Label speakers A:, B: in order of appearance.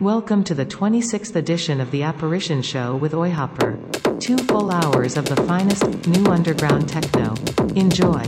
A: Welcome to the 26th edition of the Apparition Show with Oyhopper. Two full hours of the finest, new underground techno. Enjoy.